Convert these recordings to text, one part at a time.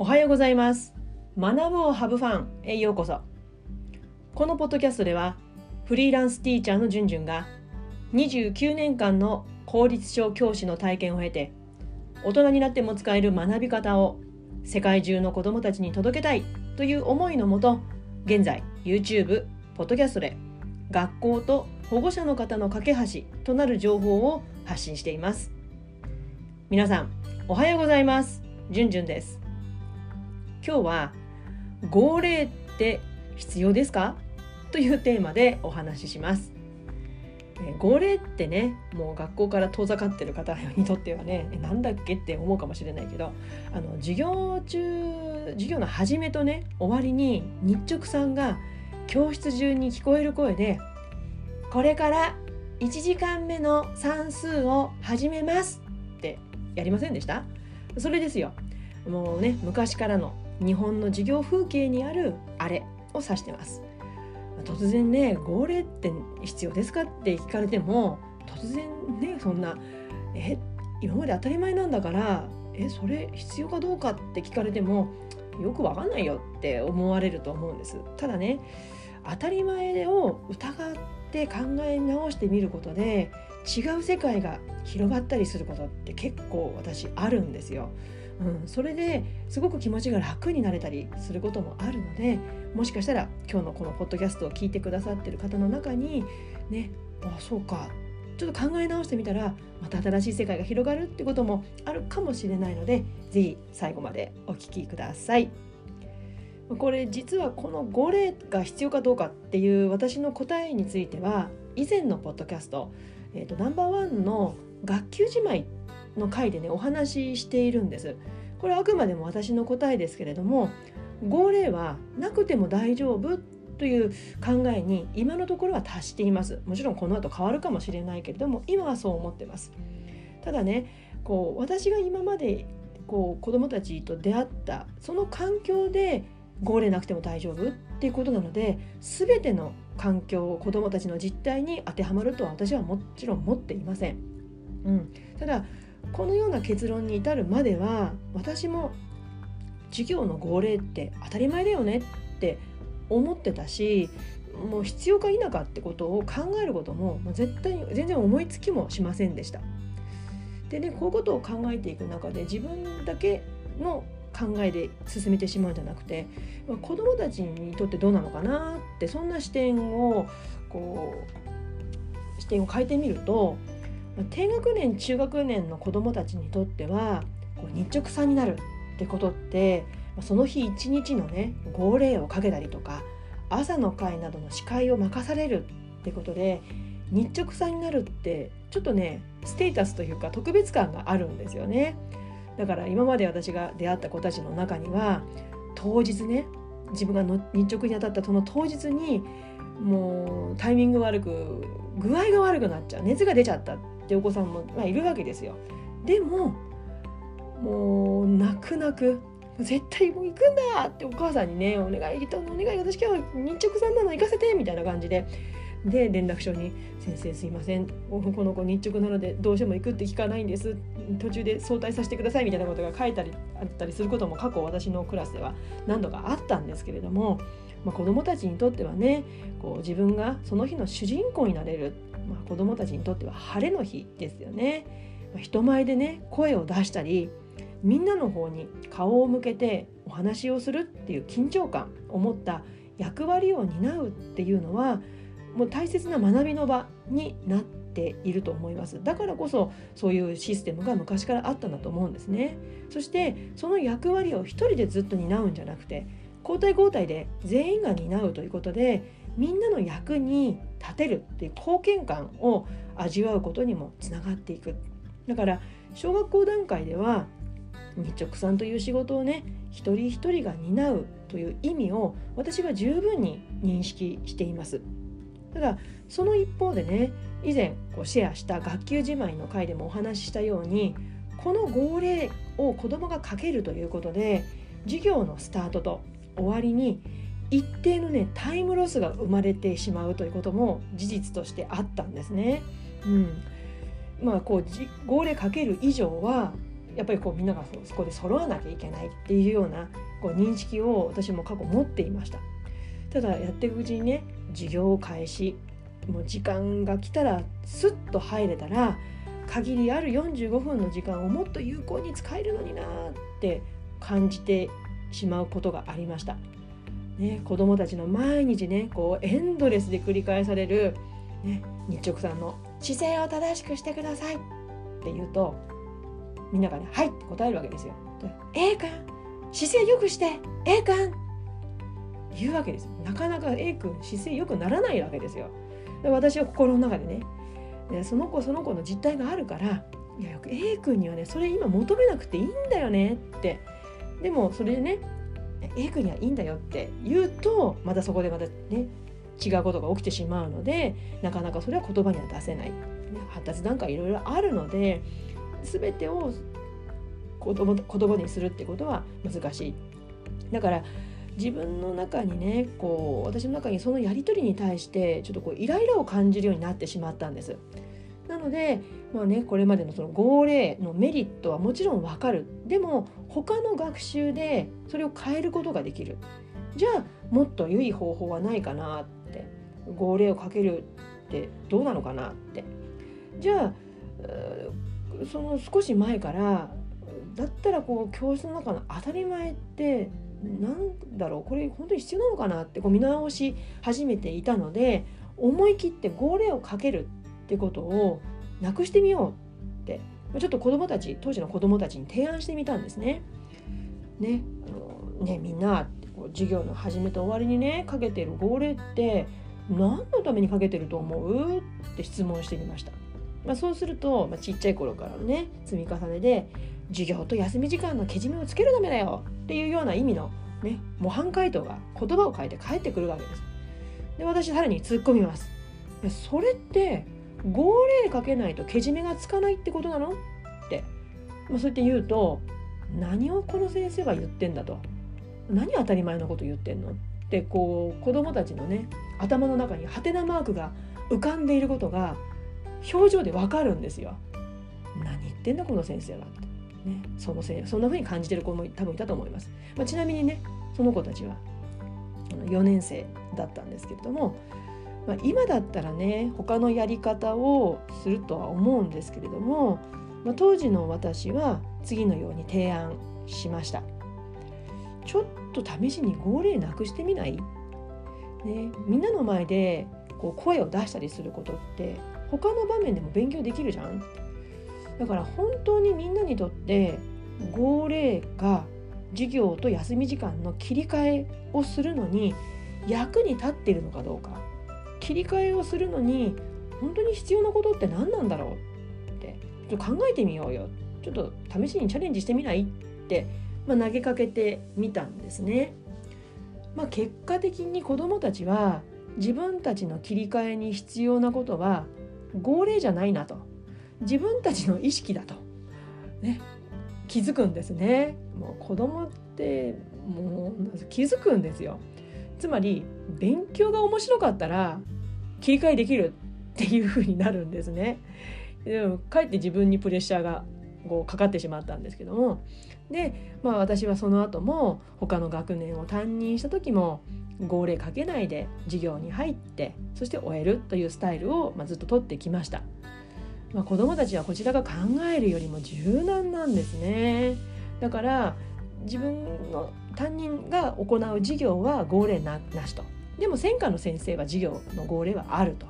おはようございます。学ぶをハブファンへようこそ。このポッドキャストではフリーランスティーチャーのじゅんじゅんが29年間の公立小教師の体験を経て大人になっても使える学び方を世界中の子どもたちに届けたいという思いのもと現在 YouTube、ポッドキャストで学校と保護者の方の架け橋となる情報を発信しています。皆さんおはようございます。じゅんじゅんです。今日は号令って必要ですか？というテーマでお話しします。号令ってねもう学校から遠ざかってる方にとってはねなんだっけって思うかもしれないけどあの授業中授業の始めとね終わりに日直さんが教室中に聞こえる声で「これから1時間目の算数を始めます」ってやりませんでした？それですよ。もうね昔からの日本の授業風景にあるあれを指してます突然ね号令って必要ですかって聞かれても突然ねそんなえ今まで当たり前なんだからえそれ必要かどうかって聞かれてもよくわかんないよって思われると思うんですただね当たり前を疑って考え直してみることで違う世界が広がったりすることって結構私あるんですよ。うん、それですごく気持ちが楽になれたりすることもあるのでもしかしたら今日のこのポッドキャストを聞いてくださってる方の中にねあそうかちょっと考え直してみたらまた新しい世界が広がるってこともあるかもしれないので是非最後までお聞きください。これ実はこの5例が必要かどうかっていう私の答えについては以前のポッドキャストえーと、ナンバーワンの学級じまいの回でねお話ししているんです。これあくまでも私の答えですけれども号令はなくても大丈夫という考えに今のところは達していますもちろんこの後変わるかもしれないけれども今はそう思ってますただねこう私が今までこう子どもたちと出会ったその環境で号令なくても大丈夫っていうことなので全ての環境子どもたちの実態に当てはまるとは私はもちろん持っていません。うん、ただこのような結論に至るまでは私も授業の号令って当たり前だよねって思ってたしもう必要か否かってことを考えることも絶対に全然思いつきもしませんでした。でねこういうことを考えていく中で自分だけの考えで進めてしまうんじゃなくて子どもたちにとってどうなのかなってそんな視点をこう視点を変えてみると低学年中学年の子どもたちにとってはこう日直さんになるってことってその日一日のね号令をかけたりとか朝の会などの司会を任されるってことで日直さんになるってちょっとねステータスというか特別感があるんですよね。だから今まで私が出会った子たちの中には当日ね自分がの日直に当たったその当日にもうタイミング悪く具合が悪くなっちゃう熱が出ちゃったってお子さんも、まあ、いるわけですよ。でももう泣く泣く絶対もう行くんだってお母さんにねお願いお願い私今日日直さんなの行かせてみたいな感じでで連絡書に「先生すいませんこの子日直なのでどうしても行くって聞かないんです途中で早退させてください」みたいなことが書いたりあったりすることも過去私のクラスでは何度かあったんですけれども、まあ、子どもたちにとってはねこう自分がその日の主人公になれる、まあ、子どもたちにとっては晴れの日ですよね。まあ、人前でね声を出したりみんなの方に顔を向けてお話をするっていう緊張感を持った役割を担うっていうのはもう大切な学びの場になっていると思いますだからこそそういうシステムが昔からあったんだと思うんですねそしてその役割を一人でずっと担うんじゃなくて交代交代で全員が担うということでみんなの役に立てるっていう貢献感を味わうことにもつながっていくだから小学校段階では日直さんという仕事をね一人一人が担うという意味を私は十分に認識しています。ただその一方でね以前こうシェアした学級自慢の回でもお話ししたようにこの号令を子どもがかけるということで授業のスタートと終わりに一定のねタイムロスが生まれてしまうということも事実としてあったんですね。うん、まあこう号令かける以上はやっぱりこうみんながそこで揃わなきゃいけないっていうようなこう認識を私も過去持っていましたただやっていくうちにね授業開始もう時間が来たらスッと入れたら限りある45分の時間をもっと有効に使えるのになって感じてしまうことがありました。ね、子供たちの毎日ねこうエンドレスで繰り返される、ね、日直さんの「姿勢を正しくしてください」って言うとみんながね「はい」って答えるわけですよ。A 君姿勢よくして A 君言うわけですよ。なかなか A 君姿勢よくならないわけですよ。で私は心の中でねでその子その子の実態があるからいやよく A 君にはねそれ今求めなくていいんだよねってでもそれでね A 君にはいいんだよって言うとまたそこでまたね違うことが起きてしまうのでなかなかそれは言葉には出せない、ね、発達段階いろいろあるので全てを言葉にするってことは難しいだから自分の中にねこう私の中にそのやり取りに対してちょっとこうイライラを感じるようになってしまったんです。なので、まあね、これまでのその号令のメリットはもちろんわかる。でも他の学習でそれを変えることができる。じゃあもっと良い方法はないかなって。号令をかけるってどうなのかなって。じゃあその少し前からだったらこう教室の中の当たり前ってなんだろうこれ本当に必要なのかなってこう見直し始めていたので思い切って号令をかけるってことをなくしてみようってちょっと子どもたち当時の子どもたちに提案してみたんですね。ねあのねみんな授業の始めと終わりにねかけてる号令って何のためにかけてると思う？って質問してみました。まあ、そうすると、まあ、ちっちゃい頃からのね積み重ねで授業と休み時間のけじめをつけるためだよっていうような意味の、ね、模範回答が言葉を変えて返ってくるわけです。で私さらに突っ込みます。それって号令かけないとけじめがつかないってことなの？って、まあ、そうやって言うと何をこの先生は言ってんだと何当たり前のこと言ってんの？ってこう子供たちのね頭の中にハテナマークが浮かんでいることが表情でわかるんですよ。何言ってんだこの先生はって。ね、そのせいそんな風に感じてる子も多分いたと思います。まあ、ちなみにねその子たちは4年生だったんですけれども、まあ、今だったらね他のやり方をするとは思うんですけれども、まあ、当時の私は次のように提案しました。ちょっと試しに号令なくしてみない、ね、みんなの前でこう声を出したりすることって他の場面でも勉強できるじゃん？だから本当にみんなにとって号令が授業と休み時間の切り替えをするのに役に立っているのかどうか。切り替えをするのに本当に必要なことって何なんだろうってちょっと考えてみようよちょっと試しにチャレンジしてみないって、まあ、投げかけてみたんですね。まあ、結果的に子どもたちは自分たちの切り替えに必要なことは号令じゃないなと自分たちの意識だと、ね、気づくんですね。もう子供ってもう気づくんですよ。つまり勉強が面白かったら切り替えできるっていう風になるんですね。でもかえって自分にプレッシャーがこうかかってしまったんですけどもで、まあ、私はその後も他の学年を担任した時も号令かけないで授業に入ってそして終えるというスタイルを、まあ、ずっと取ってきました。まあ、子どもたちはこちらが考えるよりも柔軟なんですね。だから自分の担任が行う授業は号令ななしと。でも専科の先生は授業の号令はあると。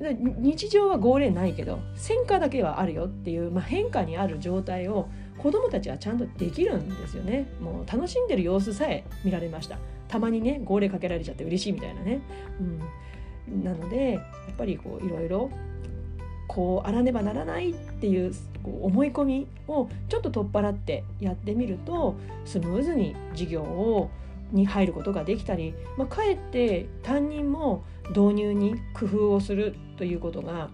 日常は号令ないけど専科だけはあるよっていう、まあ、変化にある状態を子どもたちはちゃんとできるんですよね。もう楽しんでる様子さえ見られました。たまにね号令かけられちゃって嬉しいみたいなね、うん、なのでやっぱりこういろいろこうあらねばならないっていうこう思い込みをちょっと取っ払ってやってみるとスムーズに授業をに入ることができたり、まあ、かえって担任も導入に工夫をするということが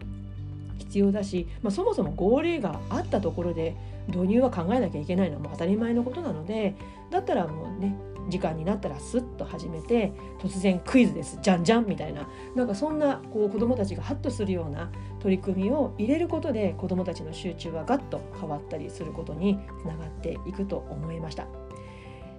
必要だし、まあ、そもそも号令があったところで導入は考えなきゃいけないのはもう当たり前のことなのでだったらもうね時間になったらスッと始めて突然クイズですじゃんじゃんみたいななんかそんなこう子どもたちがハッとするような取り組みを入れることで子どもたちの集中はガッと変わったりすることにつながっていくと思いました。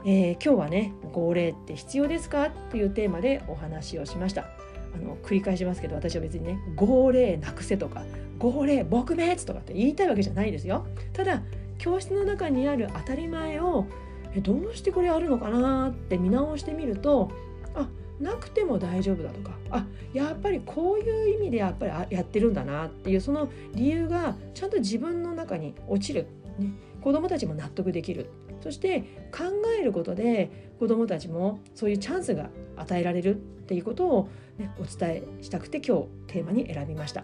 えー、今日はね号令って必要ですかっていうテーマでお話をしました。あの繰り返しますけど私は別にね号令なくせとか号令撲滅とかって言いたいわけじゃないですよ。ただ教室の中にある当たり前をえどうしてこれあるのかなって見直してみるとあなくても大丈夫だとかあやっぱりこういう意味でやっぱりやってるんだなっていうその理由がちゃんと自分の中に落ちる、ね、子どもたちも納得できる。そして考えることで子どもたちもそういうチャンスが与えられるっていうことを、ね、お伝えしたくて今日テーマに選びました。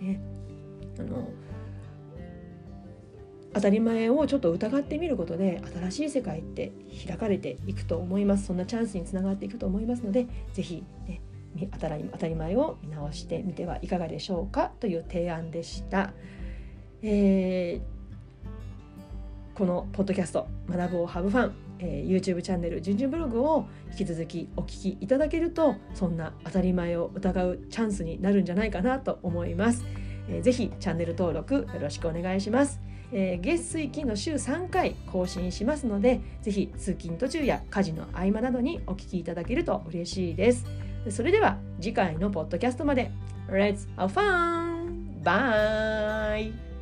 ね、あの当たり前をちょっと疑ってみることで新しい世界って開かれていくと思いますそんなチャンスにつながっていくと思いますので是非ね当たり前を見直してみてはいかがでしょうかという提案でした。えーこのポッドキャスト「学ぶをハブファン」えー、YouTube チャンネル「じゅんじゅんブログ」を引き続きお聞きいただけるとそんな当たり前を疑うチャンスになるんじゃないかなと思います。えー、ぜひチャンネル登録よろしくお願いします。えー、月水金の週3回更新しますのでぜひ通勤途中や家事の合間などにお聞きいただけると嬉しいです。それでは次回のポッドキャストまで Let's have fun! Bye!